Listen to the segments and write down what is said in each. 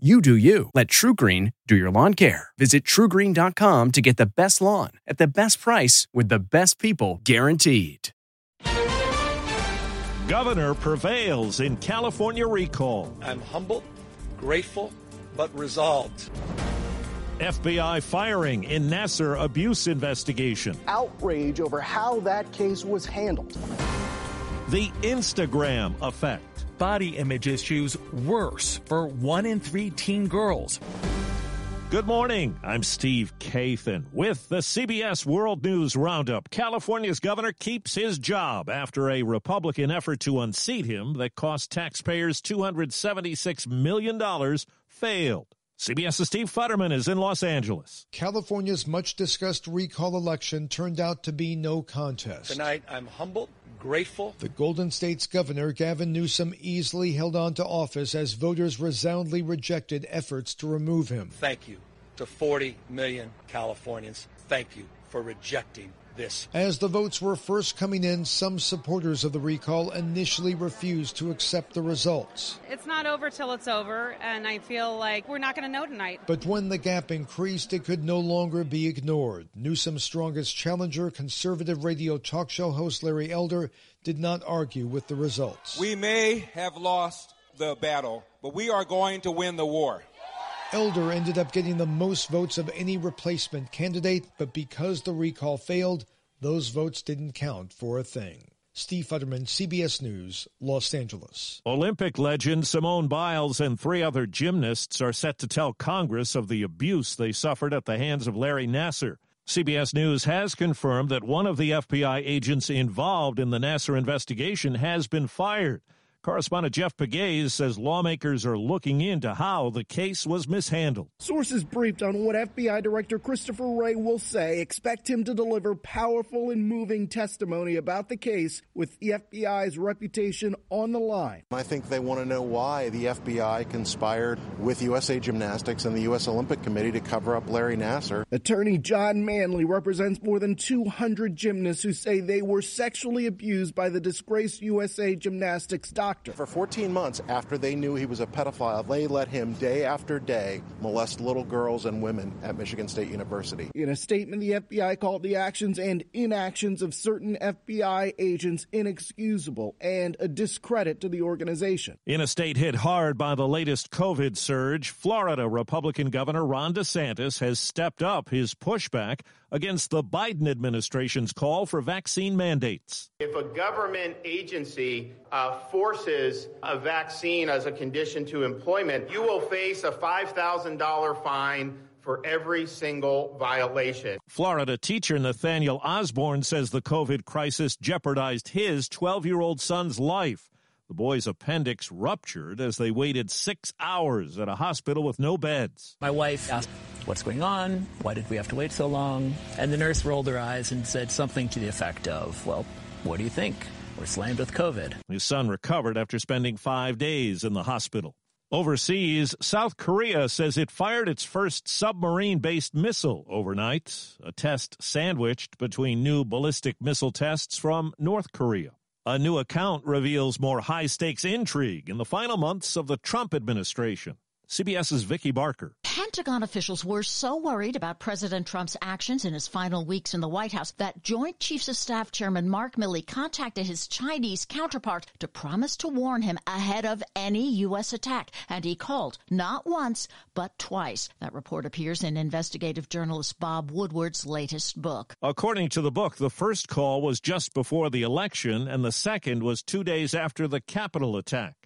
You do you. Let TruGreen do your lawn care. Visit trugreen.com to get the best lawn at the best price with the best people guaranteed. Governor prevails in California recall. I'm humbled, grateful, but resolved. FBI firing in Nassar abuse investigation. Outrage over how that case was handled. The Instagram effect body image issues worse for one in three teen girls. Good morning. I'm Steve Kathan with the CBS World News Roundup. California's governor keeps his job after a Republican effort to unseat him that cost taxpayers $276 million failed. CBS's Steve Futterman is in Los Angeles. California's much discussed recall election turned out to be no contest. Tonight, I'm humbled grateful. The Golden State's governor, Gavin Newsom, easily held on to office as voters resoundingly rejected efforts to remove him. Thank you to 40 million Californians. Thank you for rejecting this. As the votes were first coming in, some supporters of the recall initially refused to accept the results. It's not over till it's over, and I feel like we're not going to know tonight. But when the gap increased, it could no longer be ignored. Newsom's strongest challenger, conservative radio talk show host Larry Elder, did not argue with the results. We may have lost the battle, but we are going to win the war. Elder ended up getting the most votes of any replacement candidate, but because the recall failed, those votes didn't count for a thing. Steve Futterman, CBS News, Los Angeles. Olympic legend Simone Biles and three other gymnasts are set to tell Congress of the abuse they suffered at the hands of Larry Nassar. CBS News has confirmed that one of the FBI agents involved in the Nassar investigation has been fired. Correspondent Jeff Pegues says lawmakers are looking into how the case was mishandled. Sources briefed on what FBI Director Christopher Wray will say expect him to deliver powerful and moving testimony about the case with the FBI's reputation on the line. I think they want to know why the FBI conspired with USA Gymnastics and the U.S. Olympic Committee to cover up Larry Nassar. Attorney John Manly represents more than 200 gymnasts who say they were sexually abused by the disgraced USA Gymnastics doctor doctor. For 14 months after they knew he was a pedophile, they let him day after day molest little girls and women at Michigan State University. In a statement, the FBI called the actions and inactions of certain FBI agents inexcusable and a discredit to the organization. In a state hit hard by the latest COVID surge, Florida Republican Governor Ron DeSantis has stepped up his pushback against the Biden administration's call for vaccine mandates. If a government agency uh, forces a vaccine as a condition to employment, you will face a $5,000 fine for every single violation. Florida teacher Nathaniel Osborne says the COVID crisis jeopardized his 12 year old son's life. The boy's appendix ruptured as they waited six hours at a hospital with no beds. My wife asked, What's going on? Why did we have to wait so long? And the nurse rolled her eyes and said something to the effect of, Well, what do you think? We're slammed with COVID. His son recovered after spending five days in the hospital. Overseas, South Korea says it fired its first submarine based missile overnight, a test sandwiched between new ballistic missile tests from North Korea. A new account reveals more high stakes intrigue in the final months of the Trump administration. CBS's Vicki Barker. Pentagon officials were so worried about President Trump's actions in his final weeks in the White House that Joint Chiefs of Staff Chairman Mark Milley contacted his Chinese counterpart to promise to warn him ahead of any U.S. attack. And he called not once, but twice. That report appears in investigative journalist Bob Woodward's latest book. According to the book, the first call was just before the election, and the second was two days after the Capitol attack.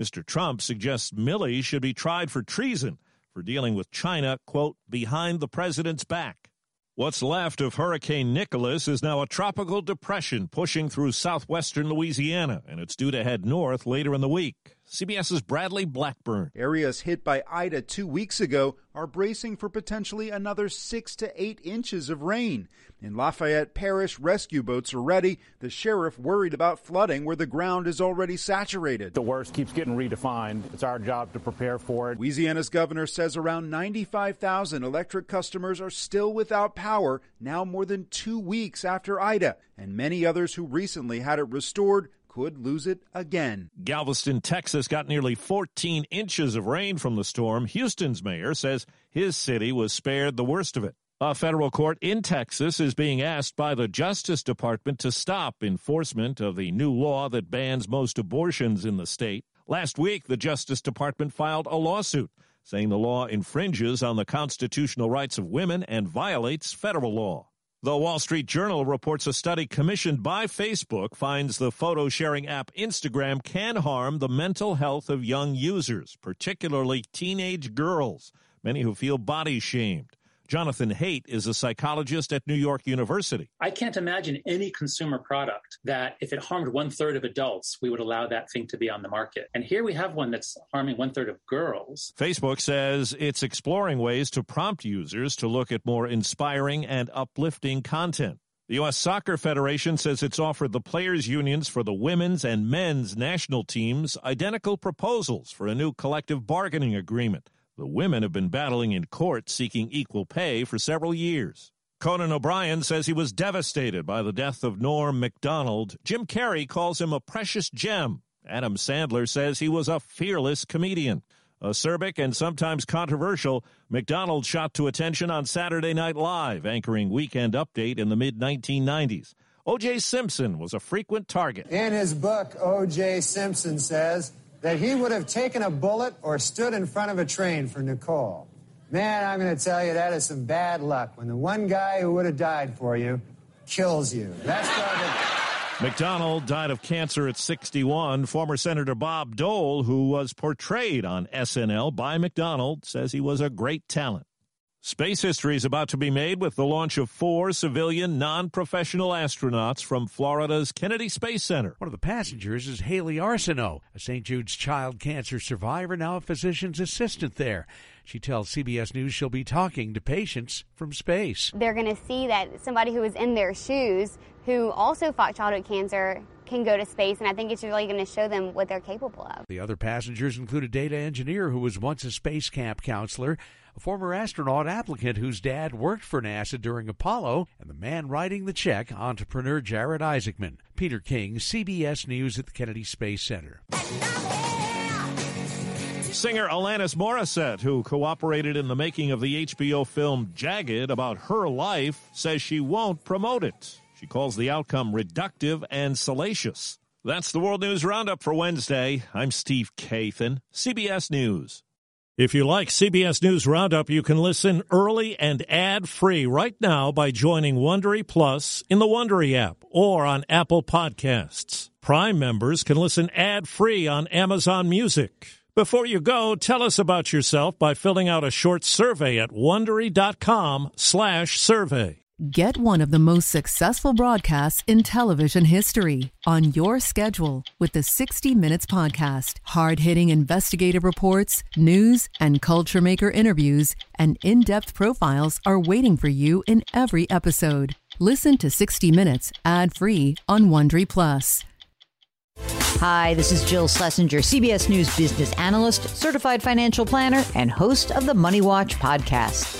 Mr. Trump suggests Milley should be tried for treason for dealing with China, quote, behind the president's back. What's left of Hurricane Nicholas is now a tropical depression pushing through southwestern Louisiana, and it's due to head north later in the week. CBS's Bradley Blackburn. Areas hit by Ida two weeks ago are bracing for potentially another six to eight inches of rain. In Lafayette Parish, rescue boats are ready. The sheriff worried about flooding where the ground is already saturated. The worst keeps getting redefined. It's our job to prepare for it. Louisiana's governor says around 95,000 electric customers are still without power now more than two weeks after Ida, and many others who recently had it restored could lose it again. Galveston, Texas got nearly 14 inches of rain from the storm. Houston's mayor says his city was spared the worst of it. A federal court in Texas is being asked by the Justice Department to stop enforcement of the new law that bans most abortions in the state. Last week, the Justice Department filed a lawsuit saying the law infringes on the constitutional rights of women and violates federal law. The Wall Street Journal reports a study commissioned by Facebook finds the photo sharing app Instagram can harm the mental health of young users, particularly teenage girls, many who feel body shamed. Jonathan Haidt is a psychologist at New York University. I can't imagine any consumer product that, if it harmed one third of adults, we would allow that thing to be on the market. And here we have one that's harming one third of girls. Facebook says it's exploring ways to prompt users to look at more inspiring and uplifting content. The U.S. Soccer Federation says it's offered the players' unions for the women's and men's national teams identical proposals for a new collective bargaining agreement. The women have been battling in court seeking equal pay for several years. Conan O'Brien says he was devastated by the death of Norm MacDonald. Jim Carrey calls him a precious gem. Adam Sandler says he was a fearless comedian. Acerbic and sometimes controversial, MacDonald shot to attention on Saturday Night Live, anchoring Weekend Update in the mid 1990s. O.J. Simpson was a frequent target. In his book, O.J. Simpson says, that he would have taken a bullet or stood in front of a train for Nicole. Man, I'm going to tell you, that is some bad luck when the one guy who would have died for you kills you. That's MacDonald died of cancer at 61. Former Senator Bob Dole, who was portrayed on SNL by McDonald, says he was a great talent. Space history is about to be made with the launch of four civilian, non professional astronauts from Florida's Kennedy Space Center. One of the passengers is Hayley Arceneaux, a St. Jude's child cancer survivor, now a physician's assistant there. She tells CBS News she'll be talking to patients from space. They're going to see that somebody who was in their shoes, who also fought childhood cancer, can go to space, and I think it's really going to show them what they're capable of. The other passengers include a data engineer who was once a space camp counselor a former astronaut applicant whose dad worked for NASA during Apollo, and the man writing the check, entrepreneur Jared Isaacman. Peter King, CBS News at the Kennedy Space Center. Singer Alanis Morissette, who cooperated in the making of the HBO film Jagged about her life, says she won't promote it. She calls the outcome reductive and salacious. That's the World News Roundup for Wednesday. I'm Steve Kathan, CBS News. If you like CBS News Roundup, you can listen early and ad-free right now by joining Wondery Plus in the Wondery app or on Apple Podcasts. Prime members can listen ad-free on Amazon Music. Before you go, tell us about yourself by filling out a short survey at wondery.com/survey. Get one of the most successful broadcasts in television history on your schedule with the 60 Minutes Podcast. Hard hitting investigative reports, news, and culture maker interviews, and in depth profiles are waiting for you in every episode. Listen to 60 Minutes ad free on Wondery Plus. Hi, this is Jill Schlesinger, CBS News business analyst, certified financial planner, and host of the Money Watch podcast.